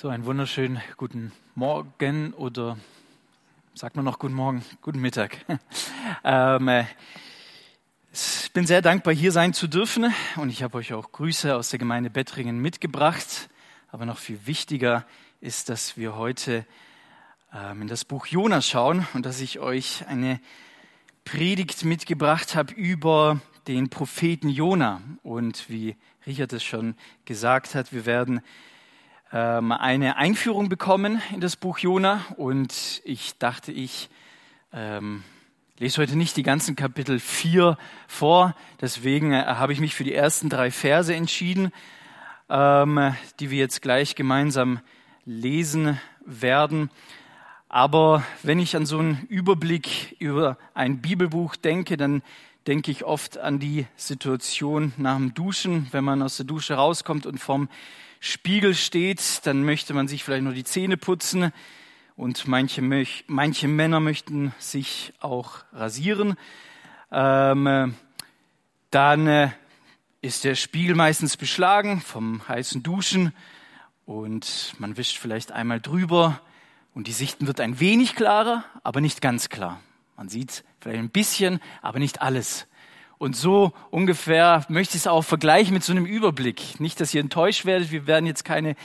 So, einen wunderschönen guten Morgen oder sagt man noch guten Morgen, guten Mittag. ähm, äh, ich bin sehr dankbar, hier sein zu dürfen und ich habe euch auch Grüße aus der Gemeinde Bettringen mitgebracht. Aber noch viel wichtiger ist, dass wir heute ähm, in das Buch Jona schauen und dass ich euch eine Predigt mitgebracht habe über den Propheten Jona. Und wie Richard es schon gesagt hat, wir werden ähm, eine Einführung bekommen in das Buch Jona. Und ich dachte, ich ähm, lese heute nicht die ganzen Kapitel 4 vor, deswegen äh, habe ich mich für die ersten drei Verse entschieden, ähm, die wir jetzt gleich gemeinsam lesen werden. Aber wenn ich an so einen Überblick über ein Bibelbuch denke, dann denke ich oft an die Situation nach dem Duschen, wenn man aus der Dusche rauskommt und vom Spiegel steht, dann möchte man sich vielleicht nur die Zähne putzen und manche, manche Männer möchten sich auch rasieren. Ähm, dann äh, ist der Spiegel meistens beschlagen vom heißen Duschen und man wischt vielleicht einmal drüber und die Sicht wird ein wenig klarer, aber nicht ganz klar. Man sieht vielleicht ein bisschen, aber nicht alles. Und so ungefähr möchte ich es auch vergleichen mit so einem Überblick. Nicht, dass ihr enttäuscht werdet, wir werden jetzt keine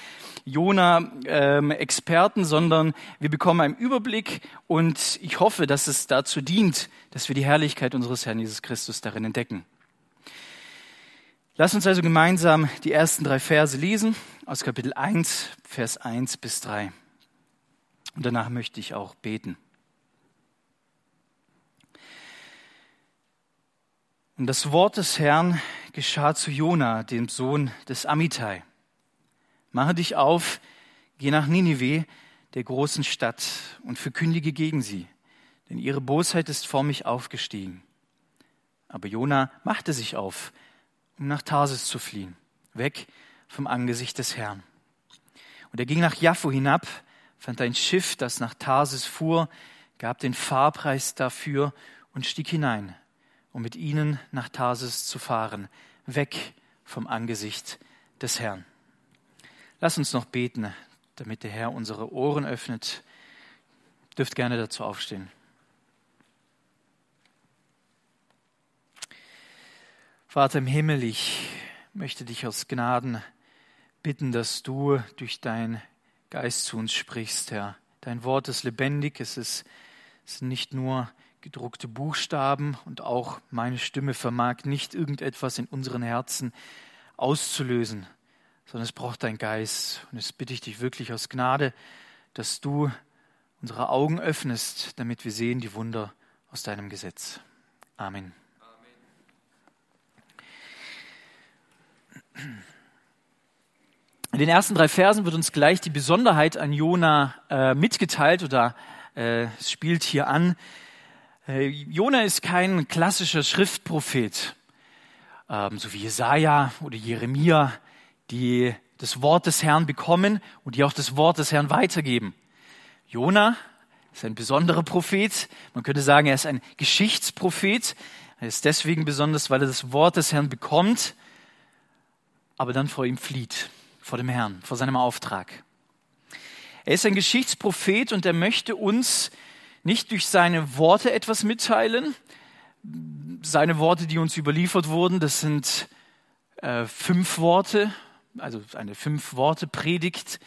Jona-Experten, ähm, sondern wir bekommen einen Überblick und ich hoffe, dass es dazu dient, dass wir die Herrlichkeit unseres Herrn Jesus Christus darin entdecken. Lass uns also gemeinsam die ersten drei Verse lesen aus Kapitel 1, Vers 1 bis 3. Und danach möchte ich auch beten. Und das Wort des Herrn geschah zu Jona, dem Sohn des Amittai. Mache dich auf, geh nach Ninive, der großen Stadt, und verkündige gegen sie, denn ihre Bosheit ist vor mich aufgestiegen. Aber Jona machte sich auf, um nach Tarsis zu fliehen, weg vom Angesicht des Herrn. Und er ging nach Jaffo hinab, fand ein Schiff, das nach Tarsis fuhr, gab den Fahrpreis dafür und stieg hinein um mit ihnen nach Tarsis zu fahren, weg vom Angesicht des Herrn. Lass uns noch beten, damit der Herr unsere Ohren öffnet. Dürft gerne dazu aufstehen. Vater im Himmel, ich möchte dich aus Gnaden bitten, dass du durch dein Geist zu uns sprichst, Herr. Dein Wort ist lebendig, es ist, es ist nicht nur gedruckte Buchstaben und auch meine Stimme vermag nicht irgendetwas in unseren Herzen auszulösen, sondern es braucht dein Geist. Und es bitte ich dich wirklich aus Gnade, dass du unsere Augen öffnest, damit wir sehen die Wunder aus deinem Gesetz. Amen. In den ersten drei Versen wird uns gleich die Besonderheit an Jona äh, mitgeteilt oder äh, es spielt hier an, Jona ist kein klassischer Schriftprophet, ähm, so wie Jesaja oder Jeremia, die das Wort des Herrn bekommen und die auch das Wort des Herrn weitergeben. Jona ist ein besonderer Prophet. Man könnte sagen, er ist ein Geschichtsprophet. Er ist deswegen besonders, weil er das Wort des Herrn bekommt, aber dann vor ihm flieht, vor dem Herrn, vor seinem Auftrag. Er ist ein Geschichtsprophet und er möchte uns nicht durch seine Worte etwas mitteilen. Seine Worte, die uns überliefert wurden, das sind äh, fünf Worte, also eine fünf Worte Predigt,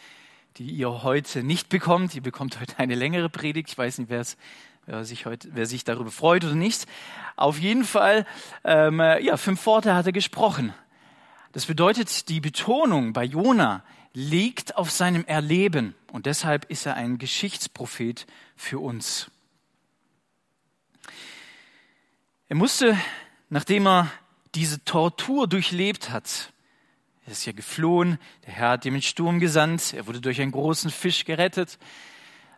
die ihr heute nicht bekommt. Ihr bekommt heute eine längere Predigt. Ich weiß nicht, wer, sich heute, wer sich darüber freut oder nicht. Auf jeden Fall, ähm, ja, fünf Worte hat er gesprochen. Das bedeutet, die Betonung bei Jona liegt auf seinem Erleben und deshalb ist er ein Geschichtsprophet für uns. Er musste, nachdem er diese Tortur durchlebt hat, er ist ja geflohen, der Herr hat ihm einen Sturm gesandt, er wurde durch einen großen Fisch gerettet,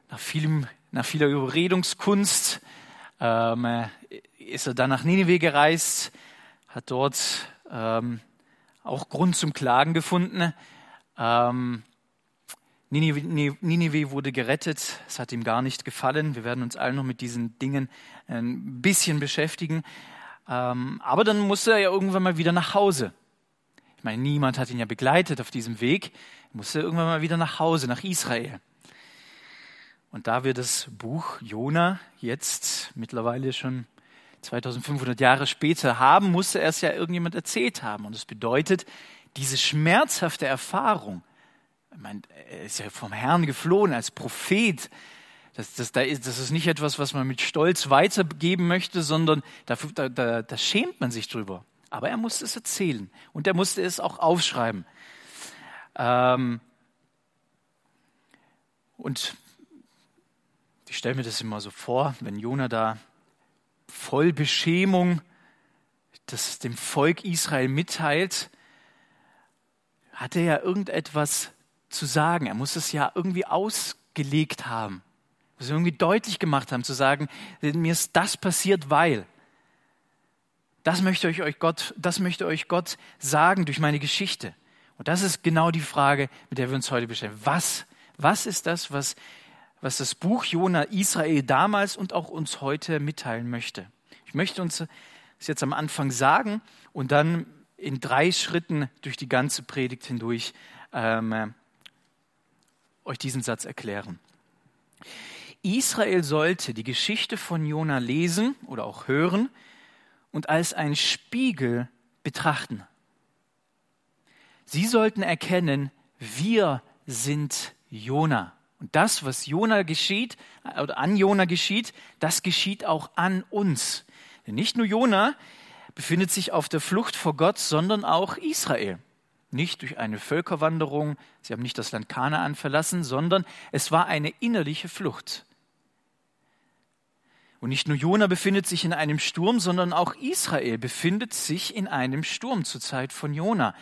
nach, vielem, nach vieler Überredungskunst ähm, ist er dann nach Ninive gereist, hat dort ähm, auch Grund zum Klagen gefunden. Ähm, Ninive wurde gerettet, es hat ihm gar nicht gefallen. Wir werden uns allen noch mit diesen Dingen ein bisschen beschäftigen. Ähm, aber dann musste er ja irgendwann mal wieder nach Hause. Ich meine, niemand hat ihn ja begleitet auf diesem Weg. Er musste irgendwann mal wieder nach Hause, nach Israel. Und da wir das Buch Jona jetzt mittlerweile schon 2500 Jahre später haben, musste er es ja irgendjemand erzählt haben. Und das bedeutet, diese schmerzhafte Erfahrung, meine, er ist ja vom Herrn geflohen als Prophet, das, das, das ist nicht etwas, was man mit Stolz weitergeben möchte, sondern da, da, da schämt man sich drüber. Aber er musste es erzählen und er musste es auch aufschreiben. Ähm und ich stelle mir das immer so vor, wenn Jona da voll Beschämung das dem Volk Israel mitteilt, hat er ja irgendetwas zu sagen. Er muss es ja irgendwie ausgelegt haben wir irgendwie deutlich gemacht haben, zu sagen, mir ist das passiert, weil. Das möchte euch Gott, das möchte euch Gott sagen durch meine Geschichte. Und das ist genau die Frage, mit der wir uns heute beschäftigen. Was, was ist das, was, was das Buch Jona Israel damals und auch uns heute mitteilen möchte? Ich möchte uns das jetzt am Anfang sagen und dann in drei Schritten durch die ganze Predigt hindurch ähm, euch diesen Satz erklären. Israel sollte die Geschichte von Jona lesen oder auch hören und als ein Spiegel betrachten. Sie sollten erkennen, wir sind Jona. Und das, was Jona geschieht oder an Jona geschieht, das geschieht auch an uns. Denn nicht nur Jona befindet sich auf der Flucht vor Gott, sondern auch Israel. Nicht durch eine Völkerwanderung, sie haben nicht das Land Kanaan verlassen, sondern es war eine innerliche Flucht. Und nicht nur Jona befindet sich in einem Sturm, sondern auch Israel befindet sich in einem Sturm zur Zeit von Jona.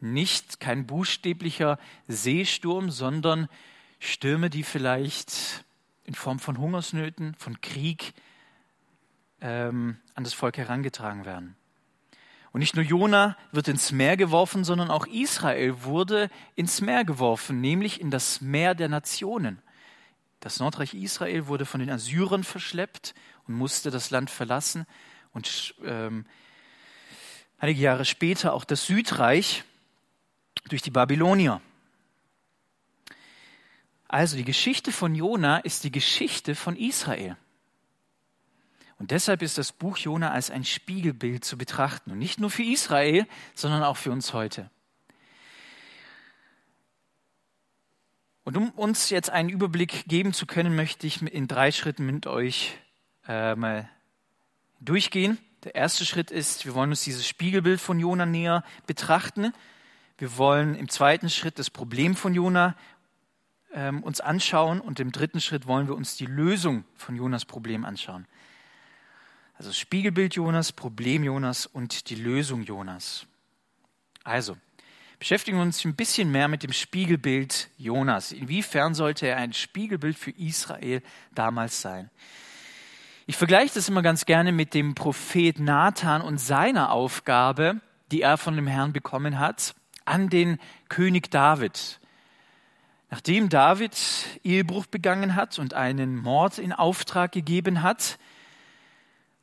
Nicht kein buchstäblicher Seesturm, sondern Stürme, die vielleicht in Form von Hungersnöten, von Krieg ähm, an das Volk herangetragen werden. Und nicht nur Jona wird ins Meer geworfen, sondern auch Israel wurde ins Meer geworfen, nämlich in das Meer der Nationen. Das Nordreich Israel wurde von den Assyrern verschleppt und musste das Land verlassen. Und ähm, einige Jahre später auch das Südreich durch die Babylonier. Also die Geschichte von Jona ist die Geschichte von Israel. Und deshalb ist das Buch Jona als ein Spiegelbild zu betrachten. Und nicht nur für Israel, sondern auch für uns heute. Und um uns jetzt einen Überblick geben zu können, möchte ich in drei Schritten mit euch äh, mal durchgehen. Der erste Schritt ist, wir wollen uns dieses Spiegelbild von Jona näher betrachten. Wir wollen im zweiten Schritt das Problem von Jona ähm, uns anschauen und im dritten Schritt wollen wir uns die Lösung von Jonas Problem anschauen. Also Spiegelbild Jonas, Problem Jonas und die Lösung Jonas. Also, beschäftigen wir uns ein bisschen mehr mit dem Spiegelbild Jonas. Inwiefern sollte er ein Spiegelbild für Israel damals sein? Ich vergleiche das immer ganz gerne mit dem Prophet Nathan und seiner Aufgabe, die er von dem Herrn bekommen hat, an den König David. Nachdem David Ehebruch begangen hat und einen Mord in Auftrag gegeben hat,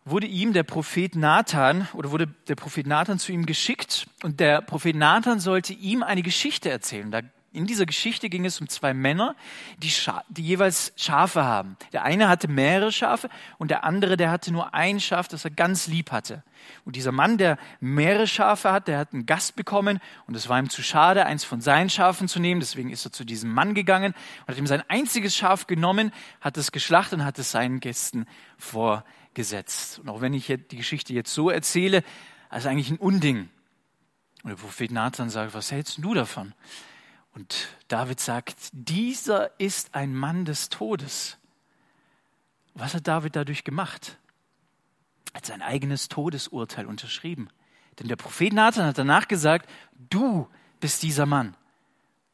wurde ihm der Prophet Nathan oder wurde der Prophet Nathan zu ihm geschickt und der Prophet Nathan sollte ihm eine Geschichte erzählen. Da, in dieser Geschichte ging es um zwei Männer, die, die jeweils Schafe haben. Der eine hatte mehrere Schafe und der andere, der hatte nur ein Schaf, das er ganz lieb hatte. Und dieser Mann, der mehrere Schafe hat, der hat einen Gast bekommen und es war ihm zu schade, eins von seinen Schafen zu nehmen. Deswegen ist er zu diesem Mann gegangen und hat ihm sein einziges Schaf genommen, hat es geschlachtet und hat es seinen Gästen vorgestellt gesetzt. Und auch wenn ich die Geschichte jetzt so erzähle, ist eigentlich ein Unding. Und der Prophet Nathan sagt, was hältst du davon? Und David sagt, dieser ist ein Mann des Todes. Was hat David dadurch gemacht? Er hat sein eigenes Todesurteil unterschrieben. Denn der Prophet Nathan hat danach gesagt, du bist dieser Mann.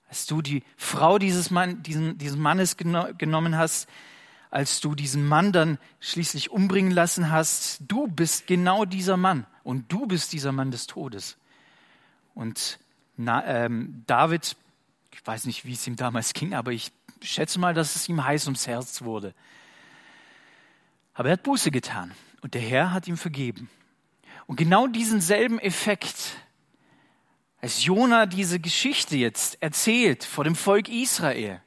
Als du die Frau dieses, Mann, diesen, diesen Mannes genommen hast, als du diesen Mann dann schließlich umbringen lassen hast, du bist genau dieser Mann und du bist dieser Mann des Todes. Und na, ähm, David, ich weiß nicht, wie es ihm damals ging, aber ich schätze mal, dass es ihm heiß ums Herz wurde. Aber er hat Buße getan und der Herr hat ihm vergeben. Und genau diesen selben Effekt als Jona diese Geschichte jetzt erzählt vor dem Volk Israel,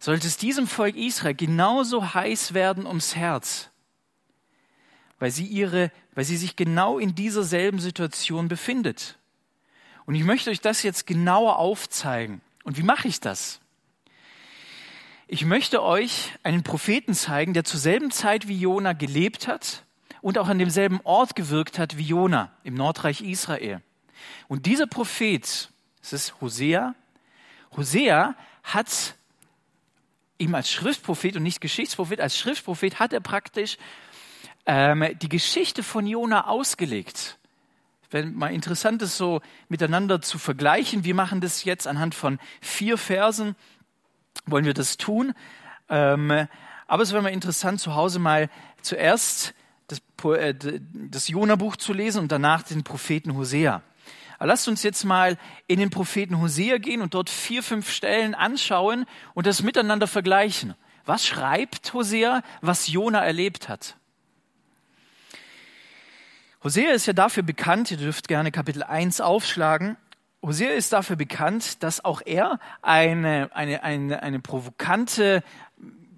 sollte es diesem Volk Israel genauso heiß werden ums Herz, weil sie ihre, weil sie sich genau in dieser selben Situation befindet. Und ich möchte euch das jetzt genauer aufzeigen. Und wie mache ich das? Ich möchte euch einen Propheten zeigen, der zur selben Zeit wie Jona gelebt hat und auch an demselben Ort gewirkt hat wie Jona im Nordreich Israel. Und dieser Prophet, das ist Hosea, Hosea hat ihm als Schriftprophet und nicht Geschichtsprophet, als Schriftprophet hat er praktisch ähm, die Geschichte von Jona ausgelegt. Wenn mal interessant ist, so miteinander zu vergleichen. Wir machen das jetzt anhand von vier Versen, wollen wir das tun. Ähm, aber es wäre mal interessant, zu Hause mal zuerst das, äh, das Jona-Buch zu lesen und danach den Propheten Hosea. Aber lasst uns jetzt mal in den Propheten Hosea gehen und dort vier, fünf Stellen anschauen und das miteinander vergleichen. Was schreibt Hosea, was Jona erlebt hat? Hosea ist ja dafür bekannt, ihr dürft gerne Kapitel 1 aufschlagen. Hosea ist dafür bekannt, dass auch er eine, eine, eine, eine provokante,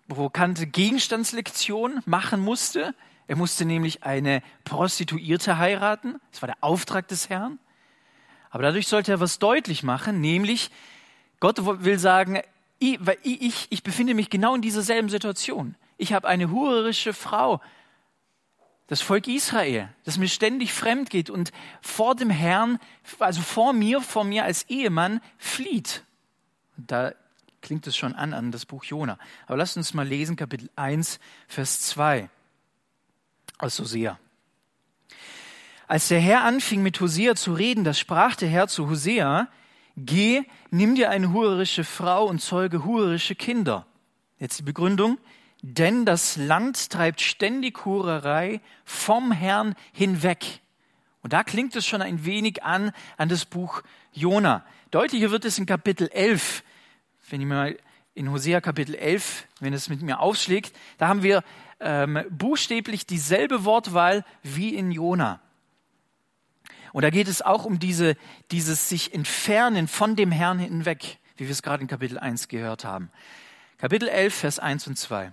provokante Gegenstandslektion machen musste. Er musste nämlich eine Prostituierte heiraten. Das war der Auftrag des Herrn. Aber dadurch sollte er was deutlich machen, nämlich Gott will sagen, ich, ich, ich befinde mich genau in dieser selben Situation. Ich habe eine hurerische Frau, das Volk Israel, das mir ständig fremd geht und vor dem Herrn, also vor mir, vor mir als Ehemann flieht. Und da klingt es schon an an das Buch Jona. Aber lasst uns mal lesen, Kapitel 1, Vers 2 aus Hosea. Als der Herr anfing mit Hosea zu reden, da sprach der Herr zu Hosea, geh, nimm dir eine hurerische Frau und zeuge hurerische Kinder. Jetzt die Begründung, denn das Land treibt ständig Hurerei vom Herrn hinweg. Und da klingt es schon ein wenig an, an das Buch Jona. Deutlicher wird es in Kapitel 11. Wenn ich mal in Hosea Kapitel 11, wenn es mit mir aufschlägt, da haben wir ähm, buchstäblich dieselbe Wortwahl wie in Jona. Und da geht es auch um diese, dieses sich entfernen von dem Herrn hinweg, wie wir es gerade in Kapitel 1 gehört haben. Kapitel 11, Vers 1 und 2.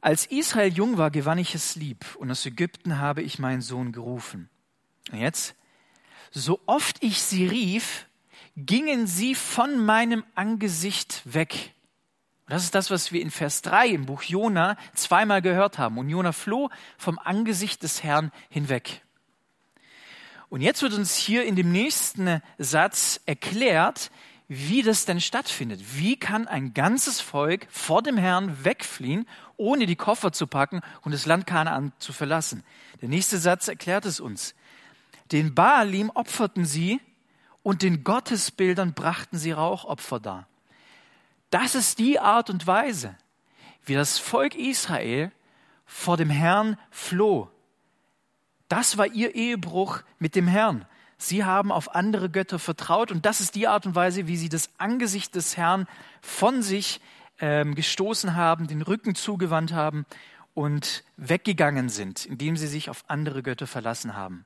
Als Israel jung war, gewann ich es lieb, und aus Ägypten habe ich meinen Sohn gerufen. Und jetzt, so oft ich sie rief, gingen sie von meinem Angesicht weg. Und das ist das, was wir in Vers 3 im Buch Jona zweimal gehört haben. Und Jona floh vom Angesicht des Herrn hinweg. Und jetzt wird uns hier in dem nächsten Satz erklärt, wie das denn stattfindet. Wie kann ein ganzes Volk vor dem Herrn wegfliehen, ohne die Koffer zu packen und das Land Kanaan zu verlassen? Der nächste Satz erklärt es uns. Den Baalim opferten sie und den Gottesbildern brachten sie Rauchopfer dar. Das ist die Art und Weise, wie das Volk Israel vor dem Herrn floh. Das war ihr Ehebruch mit dem Herrn. Sie haben auf andere Götter vertraut und das ist die Art und Weise, wie sie das Angesicht des Herrn von sich ähm, gestoßen haben, den Rücken zugewandt haben und weggegangen sind, indem sie sich auf andere Götter verlassen haben.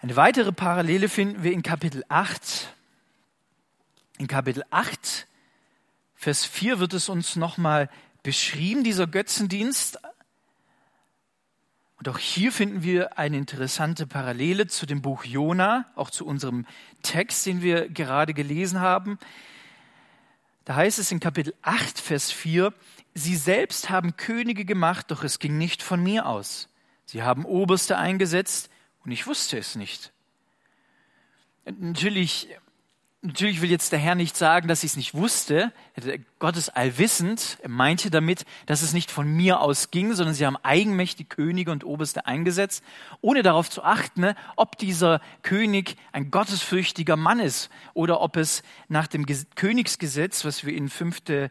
Eine weitere Parallele finden wir in Kapitel 8. In Kapitel 8, Vers 4 wird es uns nochmal beschrieben, dieser Götzendienst, und auch hier finden wir eine interessante Parallele zu dem Buch Jona, auch zu unserem Text, den wir gerade gelesen haben. Da heißt es in Kapitel 8, Vers 4, Sie selbst haben Könige gemacht, doch es ging nicht von mir aus. Sie haben Oberste eingesetzt und ich wusste es nicht. Natürlich Natürlich will jetzt der Herr nicht sagen, dass ich es nicht wusste. Gott ist allwissend. Er meinte damit, dass es nicht von mir aus ging, sondern sie haben eigenmächtig Könige und Oberste eingesetzt, ohne darauf zu achten, ne, ob dieser König ein gottesfürchtiger Mann ist oder ob es nach dem Königsgesetz, was wir in 5.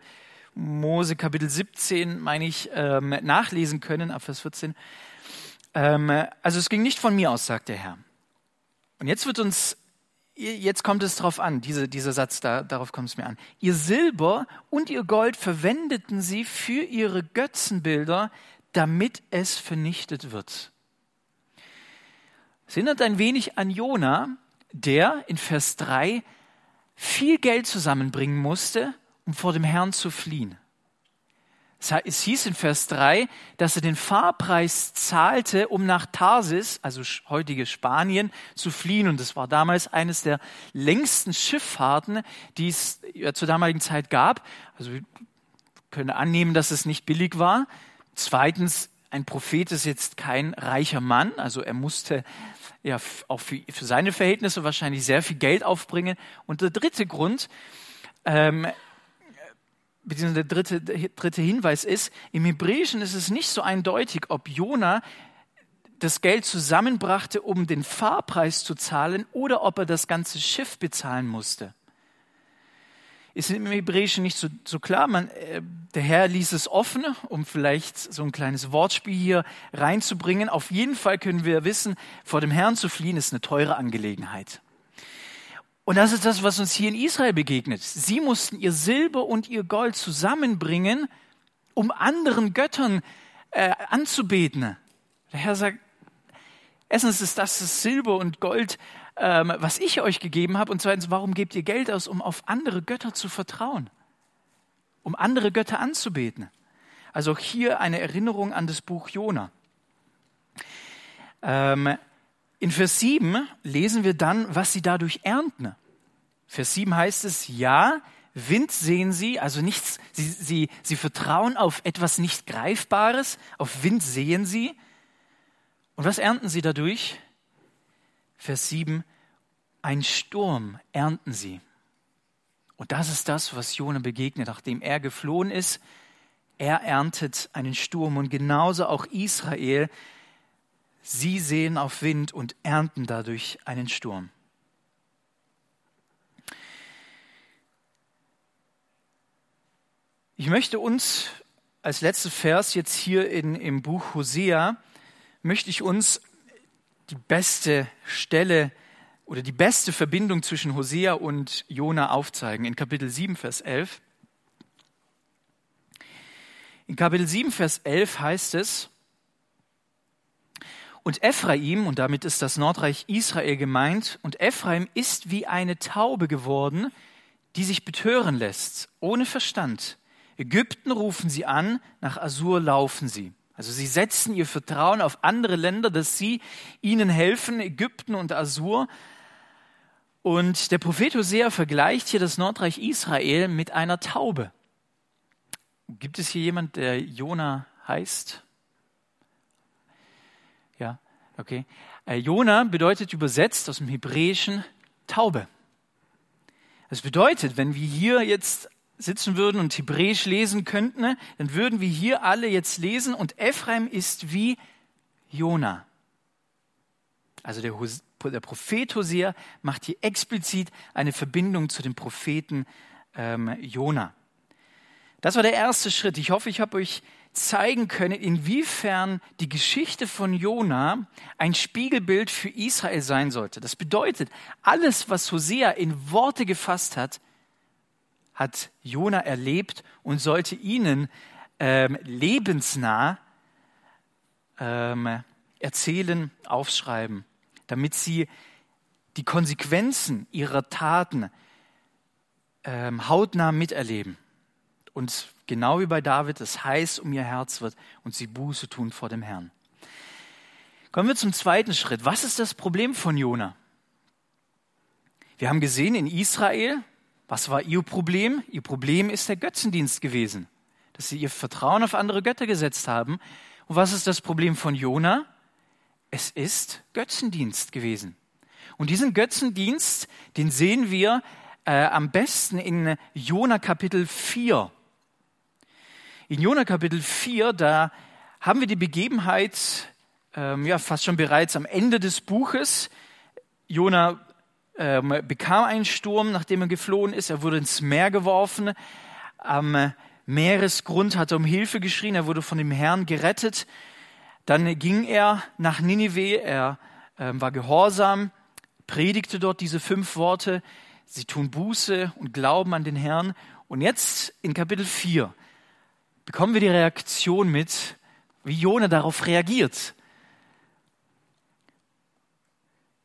Mose Kapitel 17, meine ich, ähm, nachlesen können, ab Vers 14. Ähm, also es ging nicht von mir aus, sagt der Herr. Und jetzt wird uns jetzt kommt es darauf an, diese, dieser Satz, da, darauf kommt es mir an. Ihr Silber und ihr Gold verwendeten sie für ihre Götzenbilder, damit es vernichtet wird. Es erinnert ein wenig an Jona, der in Vers 3 viel Geld zusammenbringen musste, um vor dem Herrn zu fliehen. Es hieß in Vers 3, dass er den Fahrpreis zahlte, um nach Tarsis, also heutige Spanien, zu fliehen. Und das war damals eines der längsten Schifffahrten, die es zur damaligen Zeit gab. Also wir können annehmen, dass es nicht billig war. Zweitens, ein Prophet ist jetzt kein reicher Mann, also er musste ja auch für, für seine Verhältnisse wahrscheinlich sehr viel Geld aufbringen. Und der dritte Grund, ähm, beziehungsweise der dritte, dritte Hinweis ist, im Hebräischen ist es nicht so eindeutig, ob Jona das Geld zusammenbrachte, um den Fahrpreis zu zahlen, oder ob er das ganze Schiff bezahlen musste. Ist im Hebräischen nicht so, so klar. Man, äh, der Herr ließ es offen, um vielleicht so ein kleines Wortspiel hier reinzubringen. Auf jeden Fall können wir wissen, vor dem Herrn zu fliehen ist eine teure Angelegenheit. Und das ist das, was uns hier in Israel begegnet. Sie mussten ihr Silber und ihr Gold zusammenbringen, um anderen Göttern äh, anzubeten. Der Herr sagt, erstens ist das das Silber und Gold, ähm, was ich euch gegeben habe. Und zweitens, warum gebt ihr Geld aus, um auf andere Götter zu vertrauen? Um andere Götter anzubeten. Also auch hier eine Erinnerung an das Buch Jona. Ähm, in Vers 7 lesen wir dann, was sie dadurch ernten. Vers 7 heißt es, ja, Wind sehen sie, also nichts, sie, sie, sie vertrauen auf etwas nicht Greifbares, auf Wind sehen sie. Und was ernten sie dadurch? Vers 7, ein Sturm ernten sie. Und das ist das, was Jona begegnet, nachdem er geflohen ist. Er erntet einen Sturm und genauso auch Israel Sie sehen auf Wind und ernten dadurch einen Sturm. Ich möchte uns als letzter Vers jetzt hier in, im Buch Hosea, möchte ich uns die beste Stelle oder die beste Verbindung zwischen Hosea und Jona aufzeigen. In Kapitel 7, Vers 11. In Kapitel 7, Vers 11 heißt es, und Ephraim, und damit ist das Nordreich Israel gemeint, und Ephraim ist wie eine Taube geworden, die sich betören lässt, ohne Verstand. Ägypten rufen sie an, nach Assur laufen sie. Also sie setzen ihr Vertrauen auf andere Länder, dass sie ihnen helfen, Ägypten und Assur. Und der Prophet Hosea vergleicht hier das Nordreich Israel mit einer Taube. Gibt es hier jemand, der Jona heißt? Ja, okay. Äh, Jona bedeutet übersetzt aus dem Hebräischen Taube. Das bedeutet, wenn wir hier jetzt sitzen würden und Hebräisch lesen könnten, ne, dann würden wir hier alle jetzt lesen und Ephraim ist wie Jona. Also der, der Prophet Hosea macht hier explizit eine Verbindung zu dem Propheten ähm, Jona. Das war der erste Schritt. Ich hoffe, ich habe euch zeigen können, inwiefern die Geschichte von Jona ein Spiegelbild für Israel sein sollte. Das bedeutet, alles, was Hosea in Worte gefasst hat, hat Jona erlebt und sollte ihnen ähm, lebensnah ähm, erzählen, aufschreiben, damit sie die Konsequenzen ihrer Taten ähm, hautnah miterleben. Und genau wie bei David es heiß um ihr Herz wird und sie Buße tun vor dem Herrn. Kommen wir zum zweiten Schritt. Was ist das Problem von Jona? Wir haben gesehen in Israel, was war ihr Problem? Ihr Problem ist der Götzendienst gewesen, dass sie ihr Vertrauen auf andere Götter gesetzt haben. Und was ist das Problem von Jona? Es ist Götzendienst gewesen. Und diesen Götzendienst, den sehen wir äh, am besten in Jona Kapitel 4. In Jona Kapitel 4, da haben wir die Begebenheit, ähm, ja, fast schon bereits am Ende des Buches. Jona ähm, bekam einen Sturm, nachdem er geflohen ist. Er wurde ins Meer geworfen. Am Meeresgrund hat er um Hilfe geschrien. Er wurde von dem Herrn gerettet. Dann ging er nach Ninive. Er ähm, war gehorsam, predigte dort diese fünf Worte. Sie tun Buße und glauben an den Herrn. Und jetzt in Kapitel 4 bekommen wir die Reaktion mit, wie Jona darauf reagiert.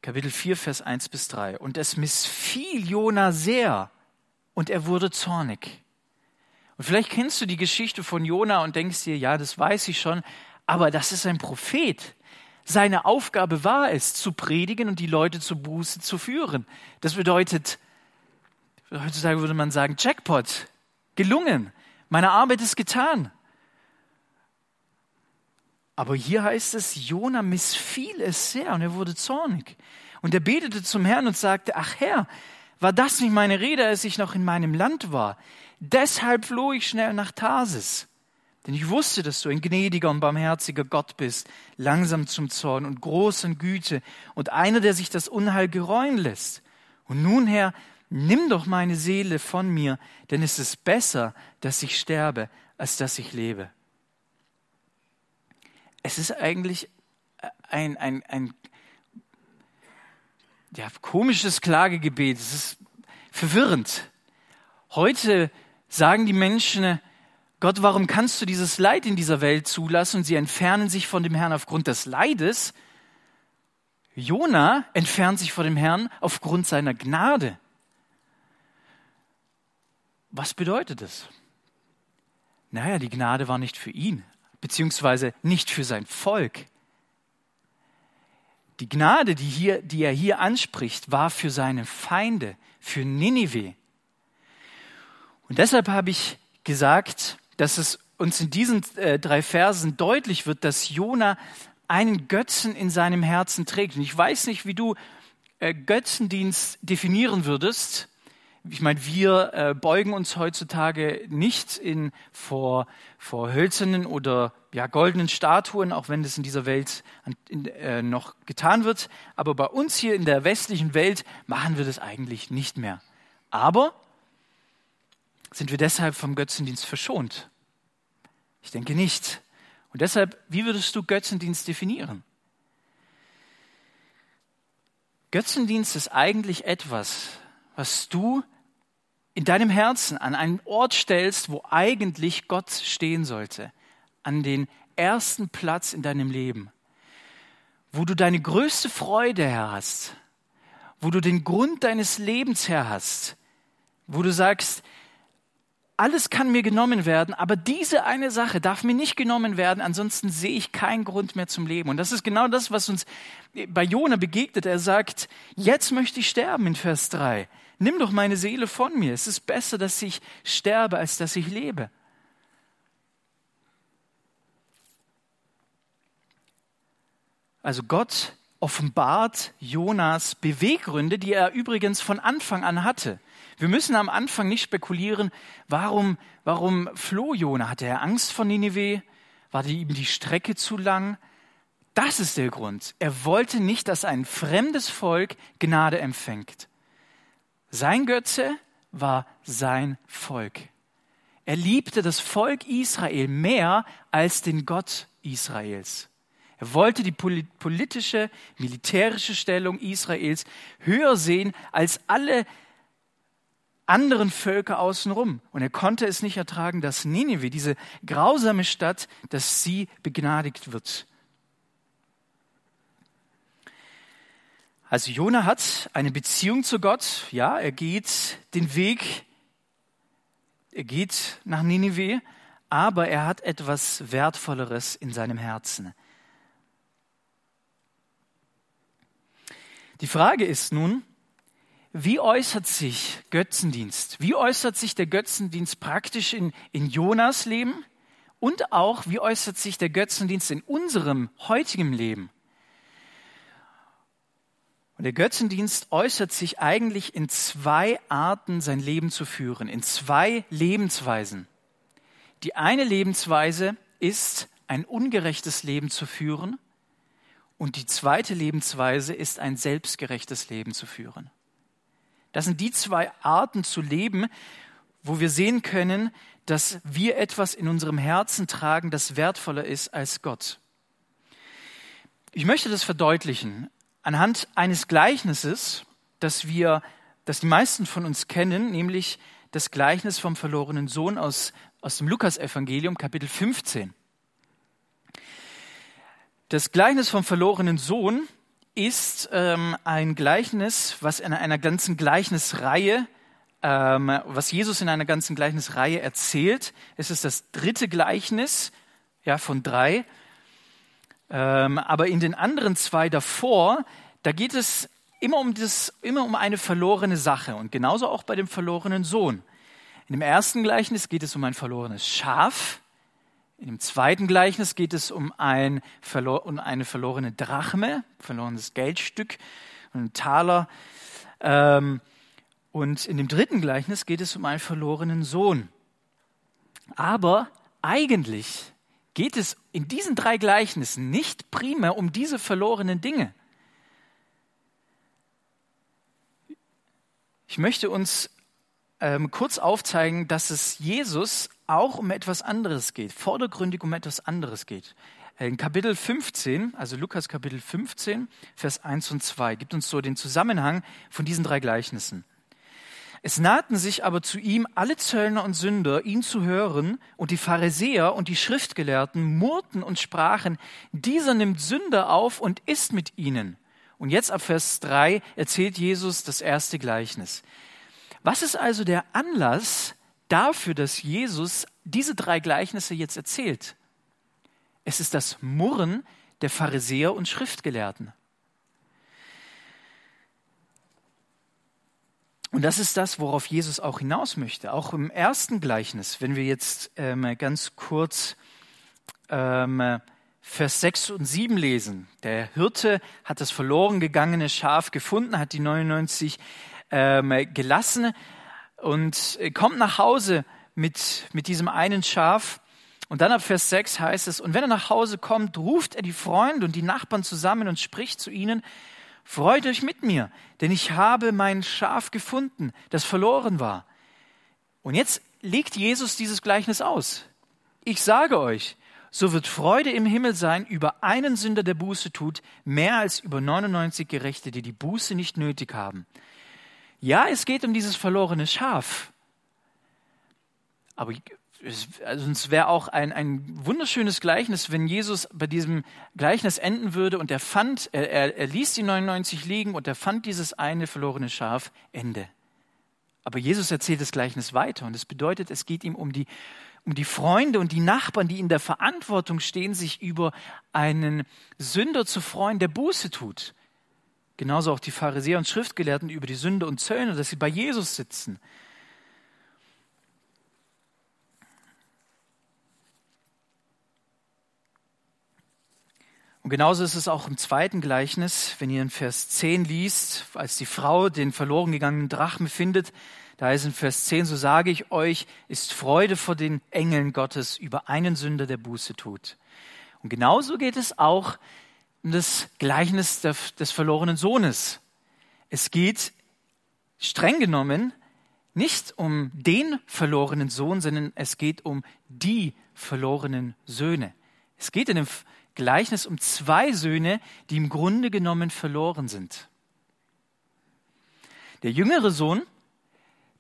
Kapitel 4, Vers 1 bis 3. Und es missfiel Jona sehr und er wurde zornig. Und vielleicht kennst du die Geschichte von Jona und denkst dir, ja, das weiß ich schon, aber das ist ein Prophet. Seine Aufgabe war es, zu predigen und die Leute zur Buße zu führen. Das bedeutet, heutzutage würde man sagen, Jackpot, gelungen, meine Arbeit ist getan. Aber hier heißt es, Jona missfiel es sehr und er wurde zornig. Und er betete zum Herrn und sagte, ach Herr, war das nicht meine Rede, als ich noch in meinem Land war? Deshalb floh ich schnell nach Tarsis. Denn ich wusste, dass du ein gnädiger und barmherziger Gott bist, langsam zum Zorn und groß an Güte und einer, der sich das Unheil gereuen lässt. Und nun, Herr, nimm doch meine Seele von mir, denn es ist besser, dass ich sterbe, als dass ich lebe. Es ist eigentlich ein, ein, ein ja, komisches Klagegebet. Es ist verwirrend. Heute sagen die Menschen, Gott, warum kannst du dieses Leid in dieser Welt zulassen? Und sie entfernen sich von dem Herrn aufgrund des Leides. Jona entfernt sich von dem Herrn aufgrund seiner Gnade. Was bedeutet das? Naja, die Gnade war nicht für ihn, beziehungsweise nicht für sein Volk. Die Gnade, die, hier, die er hier anspricht, war für seine Feinde, für Ninive. Und deshalb habe ich gesagt, dass es uns in diesen äh, drei Versen deutlich wird, dass Jona einen Götzen in seinem Herzen trägt. Und ich weiß nicht, wie du äh, Götzendienst definieren würdest. Ich meine, wir äh, beugen uns heutzutage nicht in, vor, vor hölzernen oder ja, goldenen Statuen, auch wenn das in dieser Welt in, äh, noch getan wird. Aber bei uns hier in der westlichen Welt machen wir das eigentlich nicht mehr. Aber sind wir deshalb vom Götzendienst verschont? Ich denke nicht. Und deshalb, wie würdest du Götzendienst definieren? Götzendienst ist eigentlich etwas, was du in deinem Herzen an einen Ort stellst, wo eigentlich Gott stehen sollte, an den ersten Platz in deinem Leben, wo du deine größte Freude her hast, wo du den Grund deines Lebens her hast, wo du sagst, alles kann mir genommen werden, aber diese eine Sache darf mir nicht genommen werden, ansonsten sehe ich keinen Grund mehr zum Leben. Und das ist genau das, was uns bei Jona begegnet. Er sagt, jetzt möchte ich sterben in Vers 3. Nimm doch meine Seele von mir. Es ist besser, dass ich sterbe, als dass ich lebe. Also Gott offenbart Jonas Beweggründe, die er übrigens von Anfang an hatte. Wir müssen am Anfang nicht spekulieren, warum, warum floh Jona? Hatte er Angst vor Ninive? War ihm die Strecke zu lang? Das ist der Grund. Er wollte nicht, dass ein fremdes Volk Gnade empfängt. Sein Götze war sein Volk. Er liebte das Volk Israel mehr als den Gott Israels. Er wollte die politische, militärische Stellung Israels höher sehen als alle anderen Völker außenrum. Und er konnte es nicht ertragen, dass Nineveh, diese grausame Stadt, dass sie begnadigt wird. Also Jona hat eine Beziehung zu Gott. Ja, er geht den Weg, er geht nach Nineveh, aber er hat etwas Wertvolleres in seinem Herzen. Die Frage ist nun, wie äußert sich Götzendienst? Wie äußert sich der Götzendienst praktisch in, in Jonas Leben? Und auch, wie äußert sich der Götzendienst in unserem heutigen Leben? Und der Götzendienst äußert sich eigentlich in zwei Arten, sein Leben zu führen, in zwei Lebensweisen. Die eine Lebensweise ist, ein ungerechtes Leben zu führen. Und die zweite Lebensweise ist, ein selbstgerechtes Leben zu führen. Das sind die zwei Arten zu leben, wo wir sehen können, dass wir etwas in unserem Herzen tragen, das wertvoller ist als Gott. Ich möchte das verdeutlichen anhand eines Gleichnisses, das wir, das die meisten von uns kennen, nämlich das Gleichnis vom verlorenen Sohn aus, aus dem Lukasevangelium, Kapitel 15. Das Gleichnis vom verlorenen Sohn ist ähm, ein Gleichnis, was in einer ganzen Gleichnisreihe, ähm, was Jesus in einer ganzen Gleichnisreihe erzählt. Es ist das dritte Gleichnis ja, von drei. Ähm, aber in den anderen zwei davor, da geht es immer um, das, immer um eine verlorene Sache und genauso auch bei dem verlorenen Sohn. In dem ersten Gleichnis geht es um ein verlorenes Schaf. In dem zweiten Gleichnis geht es um, ein, um eine verlorene Drachme, verlorenes Geldstück, einen Taler. Ähm, und in dem dritten Gleichnis geht es um einen verlorenen Sohn. Aber eigentlich geht es in diesen drei Gleichnissen nicht primär um diese verlorenen Dinge. Ich möchte uns ähm, kurz aufzeigen, dass es Jesus auch um etwas anderes geht, vordergründig um etwas anderes geht. In Kapitel 15, also Lukas Kapitel 15, Vers 1 und 2, gibt uns so den Zusammenhang von diesen drei Gleichnissen. Es nahten sich aber zu ihm alle Zöllner und Sünder, ihn zu hören, und die Pharisäer und die Schriftgelehrten murrten und sprachen, dieser nimmt Sünder auf und isst mit ihnen. Und jetzt ab Vers 3 erzählt Jesus das erste Gleichnis. Was ist also der Anlass dafür, dass Jesus diese drei Gleichnisse jetzt erzählt? Es ist das Murren der Pharisäer und Schriftgelehrten. Und das ist das, worauf Jesus auch hinaus möchte. Auch im ersten Gleichnis, wenn wir jetzt ähm, ganz kurz ähm, Vers 6 und 7 lesen. Der Hirte hat das verloren gegangene Schaf gefunden, hat die 99 ähm, gelassen und kommt nach Hause mit, mit diesem einen Schaf. Und dann ab Vers 6 heißt es, und wenn er nach Hause kommt, ruft er die Freunde und die Nachbarn zusammen und spricht zu ihnen, Freut euch mit mir, denn ich habe mein Schaf gefunden, das verloren war. Und jetzt legt Jesus dieses Gleichnis aus. Ich sage euch, so wird Freude im Himmel sein über einen Sünder, der Buße tut, mehr als über 99 Gerechte, die die Buße nicht nötig haben. Ja, es geht um dieses verlorene Schaf. Aber es, also es wäre auch ein, ein wunderschönes Gleichnis, wenn Jesus bei diesem Gleichnis enden würde und er fand, er, er, er ließ die 99 liegen und er fand dieses eine verlorene Schaf, Ende. Aber Jesus erzählt das Gleichnis weiter und es bedeutet, es geht ihm um die, um die Freunde und die Nachbarn, die in der Verantwortung stehen, sich über einen Sünder zu freuen, der Buße tut. Genauso auch die Pharisäer und Schriftgelehrten über die Sünde und Zöllner, dass sie bei Jesus sitzen. Und genauso ist es auch im zweiten Gleichnis, wenn ihr in Vers 10 liest, als die Frau den verloren gegangenen Drachen findet, da heißt in Vers 10, so sage ich euch, ist Freude vor den Engeln Gottes über einen Sünder, der Buße tut. Und genauso geht es auch um das Gleichnis des verlorenen Sohnes. Es geht streng genommen nicht um den verlorenen Sohn, sondern es geht um die verlorenen Söhne. Es geht in dem Gleichnis um zwei Söhne, die im Grunde genommen verloren sind. Der jüngere Sohn,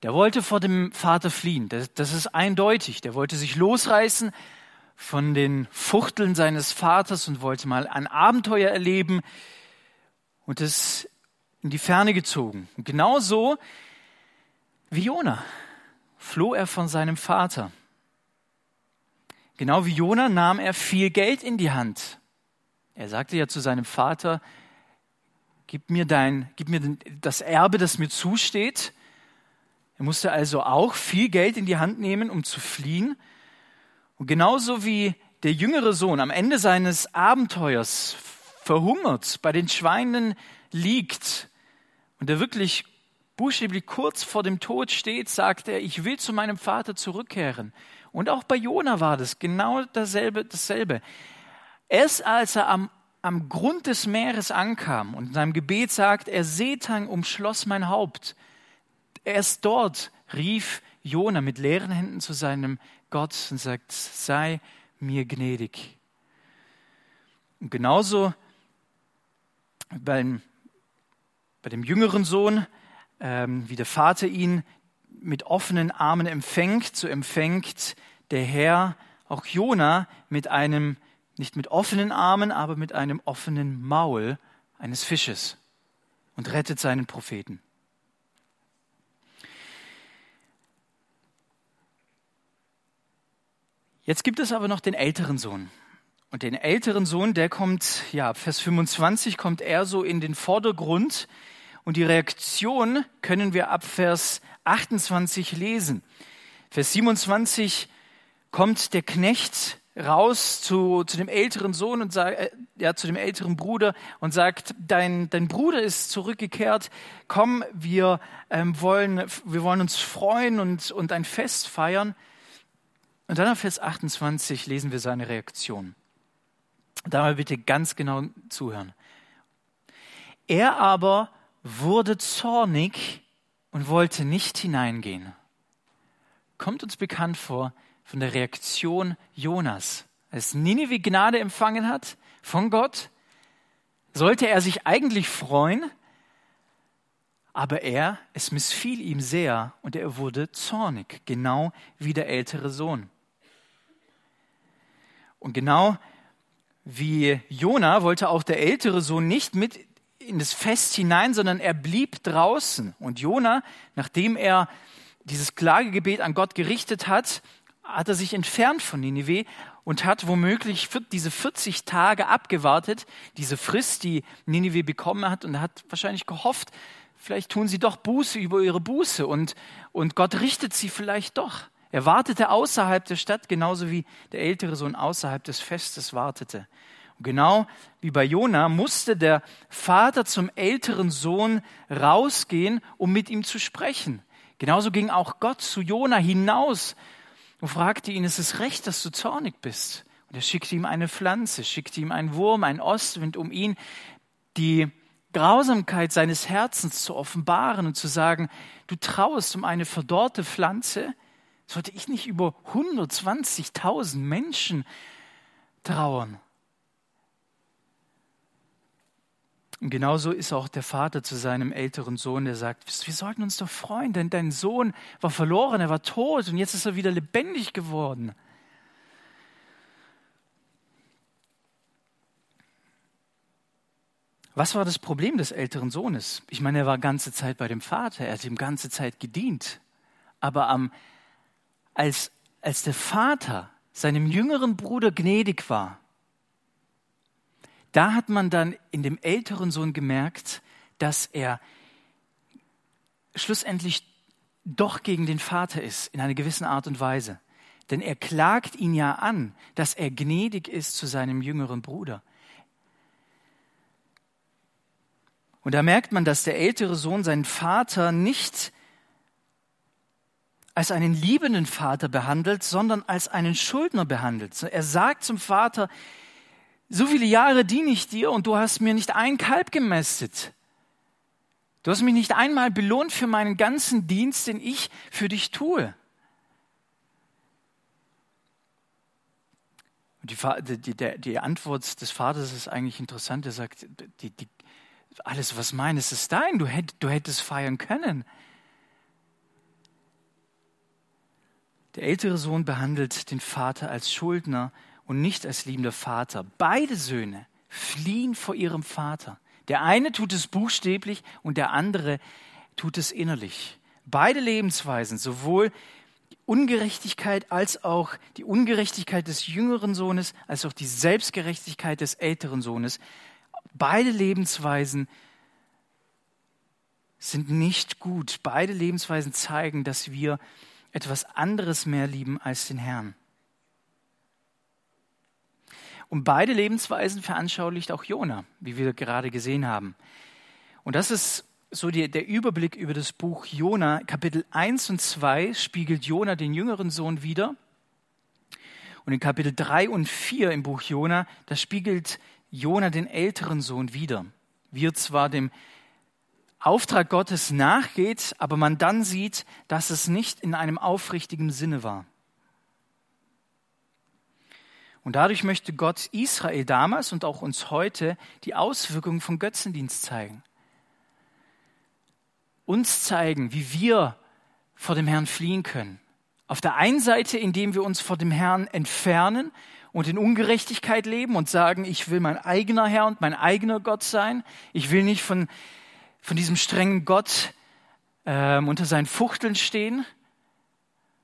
der wollte vor dem Vater fliehen. Das, das ist eindeutig. Der wollte sich losreißen von den Fuchteln seines Vaters und wollte mal ein Abenteuer erleben und ist in die Ferne gezogen. Genauso wie Jona floh er von seinem Vater. Genau wie Jona nahm er viel Geld in die Hand. Er sagte ja zu seinem Vater, gib mir dein, gib mir das Erbe, das mir zusteht. Er musste also auch viel Geld in die Hand nehmen, um zu fliehen. Und genauso wie der jüngere Sohn am Ende seines Abenteuers verhungert, bei den Schweinen liegt und er wirklich buchstäblich kurz vor dem Tod steht, sagt er, ich will zu meinem Vater zurückkehren. Und auch bei Jona war das genau dasselbe. dasselbe. Erst als er am, am Grund des Meeres ankam und in seinem Gebet sagt, er Seetang umschloss mein Haupt, erst dort rief Jona mit leeren Händen zu seinem Gott und sagt, sei mir gnädig. Und genauso beim, bei dem jüngeren Sohn, ähm, wie der Vater ihn mit offenen Armen empfängt, so empfängt der Herr auch Jona mit einem, nicht mit offenen Armen, aber mit einem offenen Maul eines Fisches und rettet seinen Propheten. Jetzt gibt es aber noch den älteren Sohn. Und den älteren Sohn, der kommt, ja, Vers 25 kommt er so in den Vordergrund. Und die Reaktion können wir ab Vers 28 lesen. Vers 27 kommt der Knecht raus zu, zu dem älteren Sohn und äh, ja, zu dem älteren Bruder und sagt, dein, dein Bruder ist zurückgekehrt, komm, wir ähm, wollen, wir wollen uns freuen und, und ein Fest feiern. Und dann auf Vers 28 lesen wir seine Reaktion. Da mal bitte ganz genau zuhören. Er aber wurde zornig und wollte nicht hineingehen. Kommt uns bekannt vor von der Reaktion Jonas. Als Ninive Gnade empfangen hat von Gott, sollte er sich eigentlich freuen, aber er, es missfiel ihm sehr und er wurde zornig, genau wie der ältere Sohn. Und genau wie Jona wollte auch der ältere Sohn nicht mit in das Fest hinein, sondern er blieb draußen. Und Jona, nachdem er dieses Klagegebet an Gott gerichtet hat, hat er sich entfernt von Ninive und hat womöglich diese 40 Tage abgewartet, diese Frist, die Ninive bekommen hat, und hat wahrscheinlich gehofft, vielleicht tun sie doch Buße über ihre Buße und, und Gott richtet sie vielleicht doch. Er wartete außerhalb der Stadt, genauso wie der ältere Sohn außerhalb des Festes wartete. Genau wie bei Jona musste der Vater zum älteren Sohn rausgehen, um mit ihm zu sprechen. Genauso ging auch Gott zu Jona hinaus und fragte ihn, ist es recht, dass du zornig bist? Und er schickte ihm eine Pflanze, schickte ihm einen Wurm, einen Ostwind, um ihn die Grausamkeit seines Herzens zu offenbaren und zu sagen, du trauest um eine verdorrte Pflanze, sollte ich nicht über 120.000 Menschen trauern? Und genauso ist auch der Vater zu seinem älteren Sohn, der sagt, wir sollten uns doch freuen, denn dein Sohn war verloren, er war tot und jetzt ist er wieder lebendig geworden. Was war das Problem des älteren Sohnes? Ich meine, er war ganze Zeit bei dem Vater, er hat ihm ganze Zeit gedient. Aber am als, als der Vater seinem jüngeren Bruder gnädig war, da hat man dann in dem älteren Sohn gemerkt, dass er schlussendlich doch gegen den Vater ist, in einer gewissen Art und Weise. Denn er klagt ihn ja an, dass er gnädig ist zu seinem jüngeren Bruder. Und da merkt man, dass der ältere Sohn seinen Vater nicht als einen liebenden Vater behandelt, sondern als einen Schuldner behandelt. Er sagt zum Vater, so viele Jahre diene ich dir und du hast mir nicht ein Kalb gemästet. Du hast mich nicht einmal belohnt für meinen ganzen Dienst, den ich für dich tue. Und die, die, die, Antwort des Vaters ist eigentlich interessant. Er sagt, die, alles, was meines, ist dein. Du, hätt, du hättest feiern können. Der ältere Sohn behandelt den Vater als Schuldner und nicht als liebender Vater. Beide Söhne fliehen vor ihrem Vater. Der eine tut es buchstäblich und der andere tut es innerlich. Beide Lebensweisen, sowohl die Ungerechtigkeit als auch die Ungerechtigkeit des jüngeren Sohnes, als auch die Selbstgerechtigkeit des älteren Sohnes, beide Lebensweisen sind nicht gut. Beide Lebensweisen zeigen, dass wir etwas anderes mehr lieben als den Herrn. Und beide Lebensweisen veranschaulicht auch Jona, wie wir gerade gesehen haben. Und das ist so die, der Überblick über das Buch Jona. Kapitel 1 und 2 spiegelt Jona den jüngeren Sohn wider. Und in Kapitel 3 und 4 im Buch Jona, da spiegelt Jona den älteren Sohn wider. Wie er zwar dem Auftrag Gottes nachgeht, aber man dann sieht, dass es nicht in einem aufrichtigen Sinne war. Und dadurch möchte Gott Israel damals und auch uns heute die Auswirkungen von Götzendienst zeigen. Uns zeigen, wie wir vor dem Herrn fliehen können. Auf der einen Seite, indem wir uns vor dem Herrn entfernen und in Ungerechtigkeit leben und sagen, ich will mein eigener Herr und mein eigener Gott sein. Ich will nicht von, von diesem strengen Gott ähm, unter seinen Fuchteln stehen.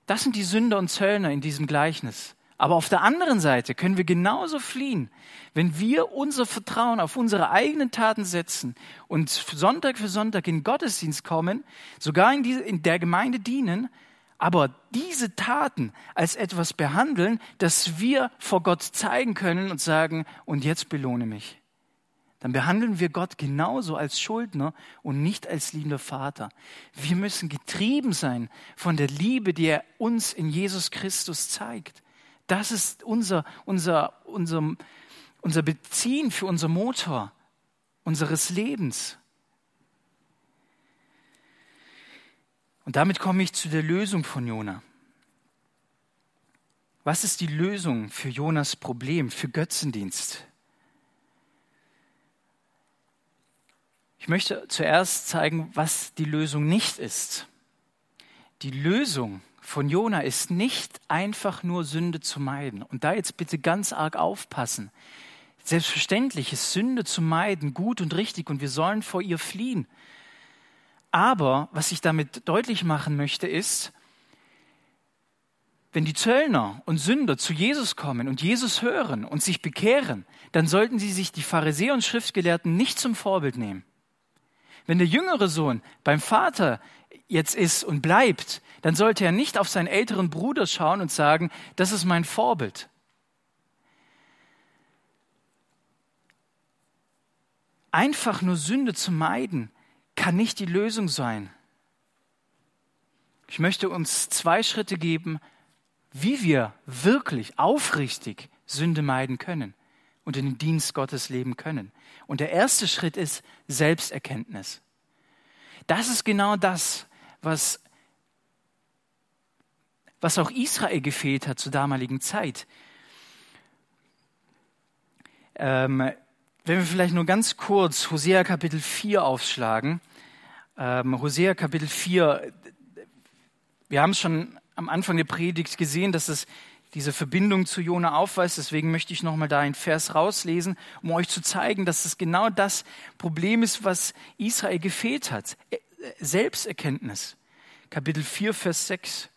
Das sind die Sünder und Zöllner in diesem Gleichnis. Aber auf der anderen Seite können wir genauso fliehen, wenn wir unser Vertrauen auf unsere eigenen Taten setzen und Sonntag für Sonntag in Gottesdienst kommen, sogar in, diese, in der Gemeinde dienen, aber diese Taten als etwas behandeln, das wir vor Gott zeigen können und sagen, und jetzt belohne mich. Dann behandeln wir Gott genauso als Schuldner und nicht als liebender Vater. Wir müssen getrieben sein von der Liebe, die er uns in Jesus Christus zeigt. Das ist unser, unser, unser, unser Beziehen für unser Motor unseres Lebens. Und damit komme ich zu der Lösung von Jona. Was ist die Lösung für Jonas Problem, für Götzendienst? Ich möchte zuerst zeigen, was die Lösung nicht ist. Die Lösung von Jona ist nicht einfach nur Sünde zu meiden. Und da jetzt bitte ganz arg aufpassen. Selbstverständlich ist Sünde zu meiden gut und richtig und wir sollen vor ihr fliehen. Aber was ich damit deutlich machen möchte, ist, wenn die Zöllner und Sünder zu Jesus kommen und Jesus hören und sich bekehren, dann sollten sie sich die Pharisäer und Schriftgelehrten nicht zum Vorbild nehmen. Wenn der jüngere Sohn beim Vater jetzt ist und bleibt, dann sollte er nicht auf seinen älteren Bruder schauen und sagen, das ist mein Vorbild. Einfach nur Sünde zu meiden, kann nicht die Lösung sein. Ich möchte uns zwei Schritte geben, wie wir wirklich aufrichtig Sünde meiden können und in den Dienst Gottes leben können. Und der erste Schritt ist Selbsterkenntnis. Das ist genau das, was, was auch Israel gefehlt hat zur damaligen Zeit. Ähm, wenn wir vielleicht nur ganz kurz Hosea Kapitel 4 aufschlagen. Ähm, Hosea Kapitel 4, wir haben schon am Anfang der Predigt gesehen, dass es diese Verbindung zu Jona aufweist. Deswegen möchte ich nochmal da einen Vers rauslesen, um euch zu zeigen, dass es genau das Problem ist, was Israel gefehlt hat. Selbsterkenntnis. Kapitel 4, Vers 6.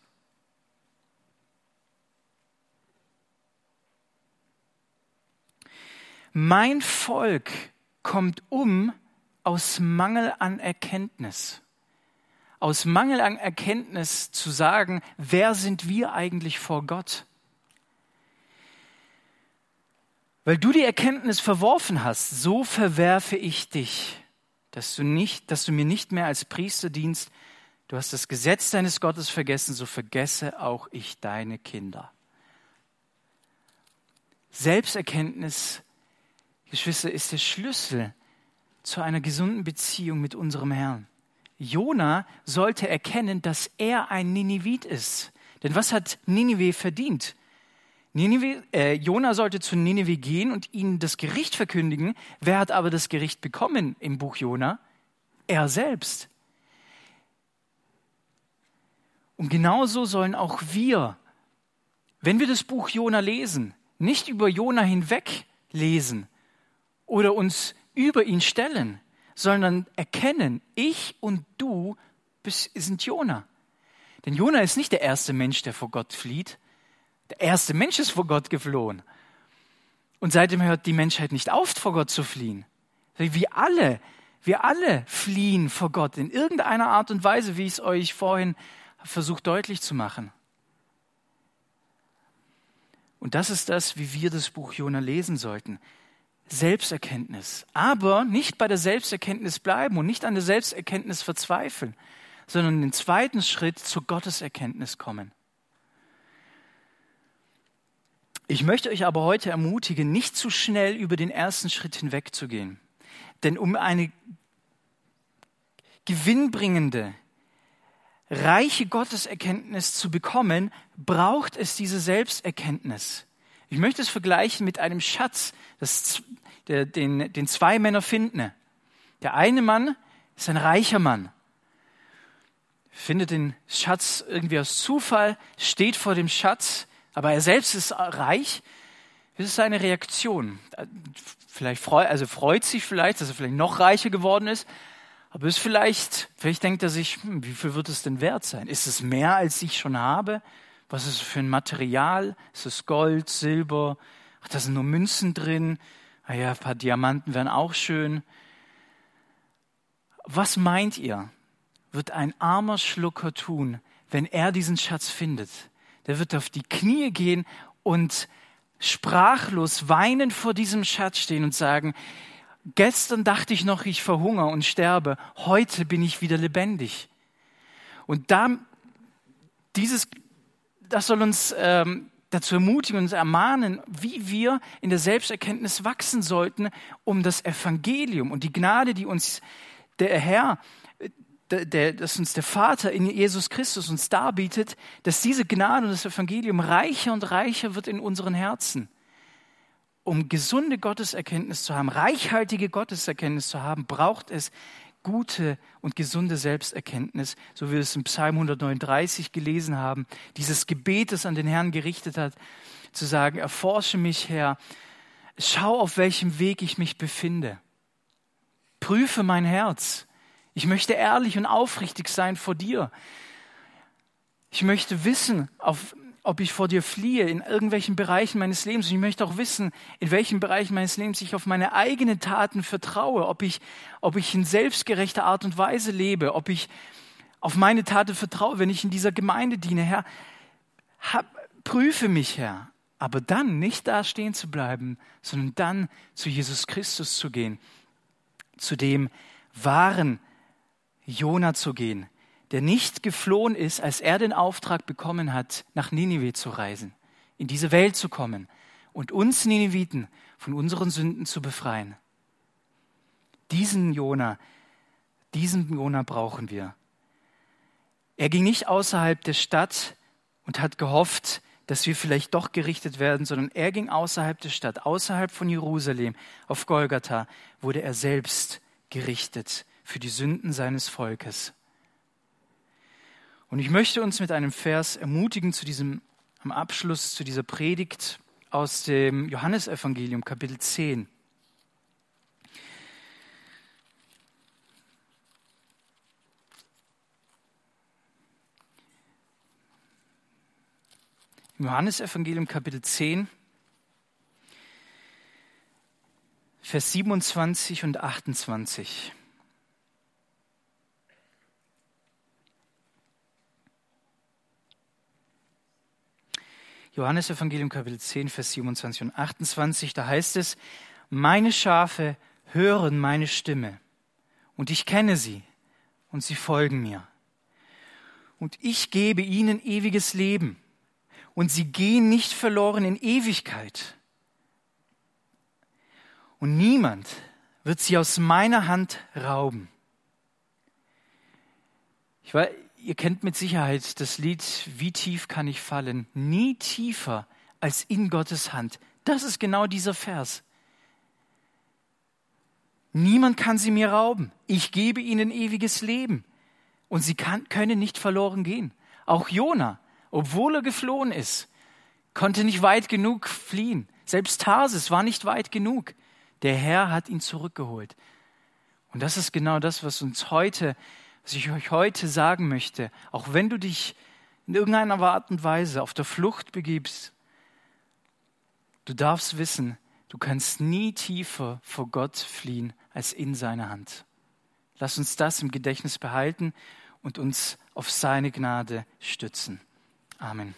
Mein Volk kommt um aus Mangel an Erkenntnis. Aus Mangel an Erkenntnis zu sagen, wer sind wir eigentlich vor Gott? Weil du die Erkenntnis verworfen hast, so verwerfe ich dich, dass du nicht, dass du mir nicht mehr als Priester dienst. Du hast das Gesetz deines Gottes vergessen, so vergesse auch ich deine Kinder. Selbsterkenntnis Geschwister, ist der Schlüssel zu einer gesunden Beziehung mit unserem Herrn. Jona sollte erkennen, dass er ein Ninivit ist. Denn was hat Ninive verdient? Äh, Jona sollte zu Ninive gehen und ihnen das Gericht verkündigen. Wer hat aber das Gericht bekommen im Buch Jona? Er selbst. Und genauso sollen auch wir, wenn wir das Buch Jona lesen, nicht über Jona hinweg lesen, oder uns über ihn stellen, sondern erkennen, ich und du sind Jona. Denn Jona ist nicht der erste Mensch, der vor Gott flieht. Der erste Mensch ist vor Gott geflohen. Und seitdem hört die Menschheit nicht auf, vor Gott zu fliehen. Wir alle, wir alle fliehen vor Gott in irgendeiner Art und Weise, wie ich es euch vorhin versucht deutlich zu machen. Und das ist das, wie wir das Buch Jona lesen sollten. Selbsterkenntnis. Aber nicht bei der Selbsterkenntnis bleiben und nicht an der Selbsterkenntnis verzweifeln, sondern den zweiten Schritt zur Gotteserkenntnis kommen. Ich möchte euch aber heute ermutigen, nicht zu schnell über den ersten Schritt hinwegzugehen. Denn um eine gewinnbringende, reiche Gotteserkenntnis zu bekommen, braucht es diese Selbsterkenntnis. Ich möchte es vergleichen mit einem Schatz, das, den, den zwei Männer finden. Der eine Mann ist ein reicher Mann, findet den Schatz irgendwie aus Zufall, steht vor dem Schatz, aber er selbst ist reich. Wie ist seine Reaktion? Vielleicht freut, also freut sich vielleicht, dass er vielleicht noch reicher geworden ist, aber ist vielleicht, vielleicht denkt er sich, hm, wie viel wird es denn wert sein? Ist es mehr, als ich schon habe? Was ist es für ein Material? Ist es Gold, Silber? Ach, da sind nur Münzen drin. Ah ja, ein paar Diamanten wären auch schön. Was meint ihr, wird ein armer Schlucker tun, wenn er diesen Schatz findet? Der wird auf die Knie gehen und sprachlos weinend vor diesem Schatz stehen und sagen, gestern dachte ich noch, ich verhungere und sterbe, heute bin ich wieder lebendig. Und da, dieses, das soll uns ähm, dazu ermutigen und ermahnen, wie wir in der Selbsterkenntnis wachsen sollten, um das Evangelium und die Gnade, die uns der Herr, der, der, dass uns der Vater in Jesus Christus uns darbietet, dass diese Gnade und das Evangelium reicher und reicher wird in unseren Herzen. Um gesunde Gotteserkenntnis zu haben, reichhaltige Gotteserkenntnis zu haben, braucht es gute und gesunde Selbsterkenntnis, so wie wir es im Psalm 139 gelesen haben, dieses Gebet, das an den Herrn gerichtet hat, zu sagen, erforsche mich, Herr, schau, auf welchem Weg ich mich befinde. Prüfe mein Herz. Ich möchte ehrlich und aufrichtig sein vor dir. Ich möchte wissen, auf, ob ich vor dir fliehe in irgendwelchen Bereichen meines Lebens. Und ich möchte auch wissen, in welchen Bereichen meines Lebens ich auf meine eigenen Taten vertraue, ob ich, ob ich in selbstgerechter Art und Weise lebe, ob ich auf meine Taten vertraue, wenn ich in dieser Gemeinde diene. Herr, hab, prüfe mich, Herr. Aber dann nicht da stehen zu bleiben, sondern dann zu Jesus Christus zu gehen zu dem wahren Jona zu gehen, der nicht geflohen ist, als er den Auftrag bekommen hat, nach Ninive zu reisen, in diese Welt zu kommen und uns Nineviten von unseren Sünden zu befreien. Diesen Jona, diesen Jona brauchen wir. Er ging nicht außerhalb der Stadt und hat gehofft, dass wir vielleicht doch gerichtet werden, sondern er ging außerhalb der Stadt, außerhalb von Jerusalem, auf Golgatha, wurde er selbst gerichtet für die Sünden seines Volkes. Und ich möchte uns mit einem Vers ermutigen zu diesem, am Abschluss zu dieser Predigt aus dem Johannesevangelium, Kapitel 10. Im Johannesevangelium Kapitel 10, Vers 27 und 28. Johannes Evangelium Kapitel 10, Vers 27 und 28, da heißt es, meine Schafe hören meine Stimme und ich kenne sie und sie folgen mir. Und ich gebe ihnen ewiges Leben und sie gehen nicht verloren in Ewigkeit. Und niemand wird sie aus meiner Hand rauben. Ich weiß, ihr kennt mit Sicherheit das Lied Wie tief kann ich fallen? Nie tiefer als in Gottes Hand. Das ist genau dieser Vers. Niemand kann sie mir rauben. Ich gebe ihnen ewiges Leben. Und sie kann, können nicht verloren gehen. Auch Jona obwohl er geflohen ist, konnte nicht weit genug fliehen. Selbst Tarsis war nicht weit genug. Der Herr hat ihn zurückgeholt. Und das ist genau das, was uns heute, was ich euch heute sagen möchte. Auch wenn du dich in irgendeiner Art und Weise auf der Flucht begibst, du darfst wissen, du kannst nie tiefer vor Gott fliehen als in seiner Hand. Lass uns das im Gedächtnis behalten und uns auf seine Gnade stützen. Amen.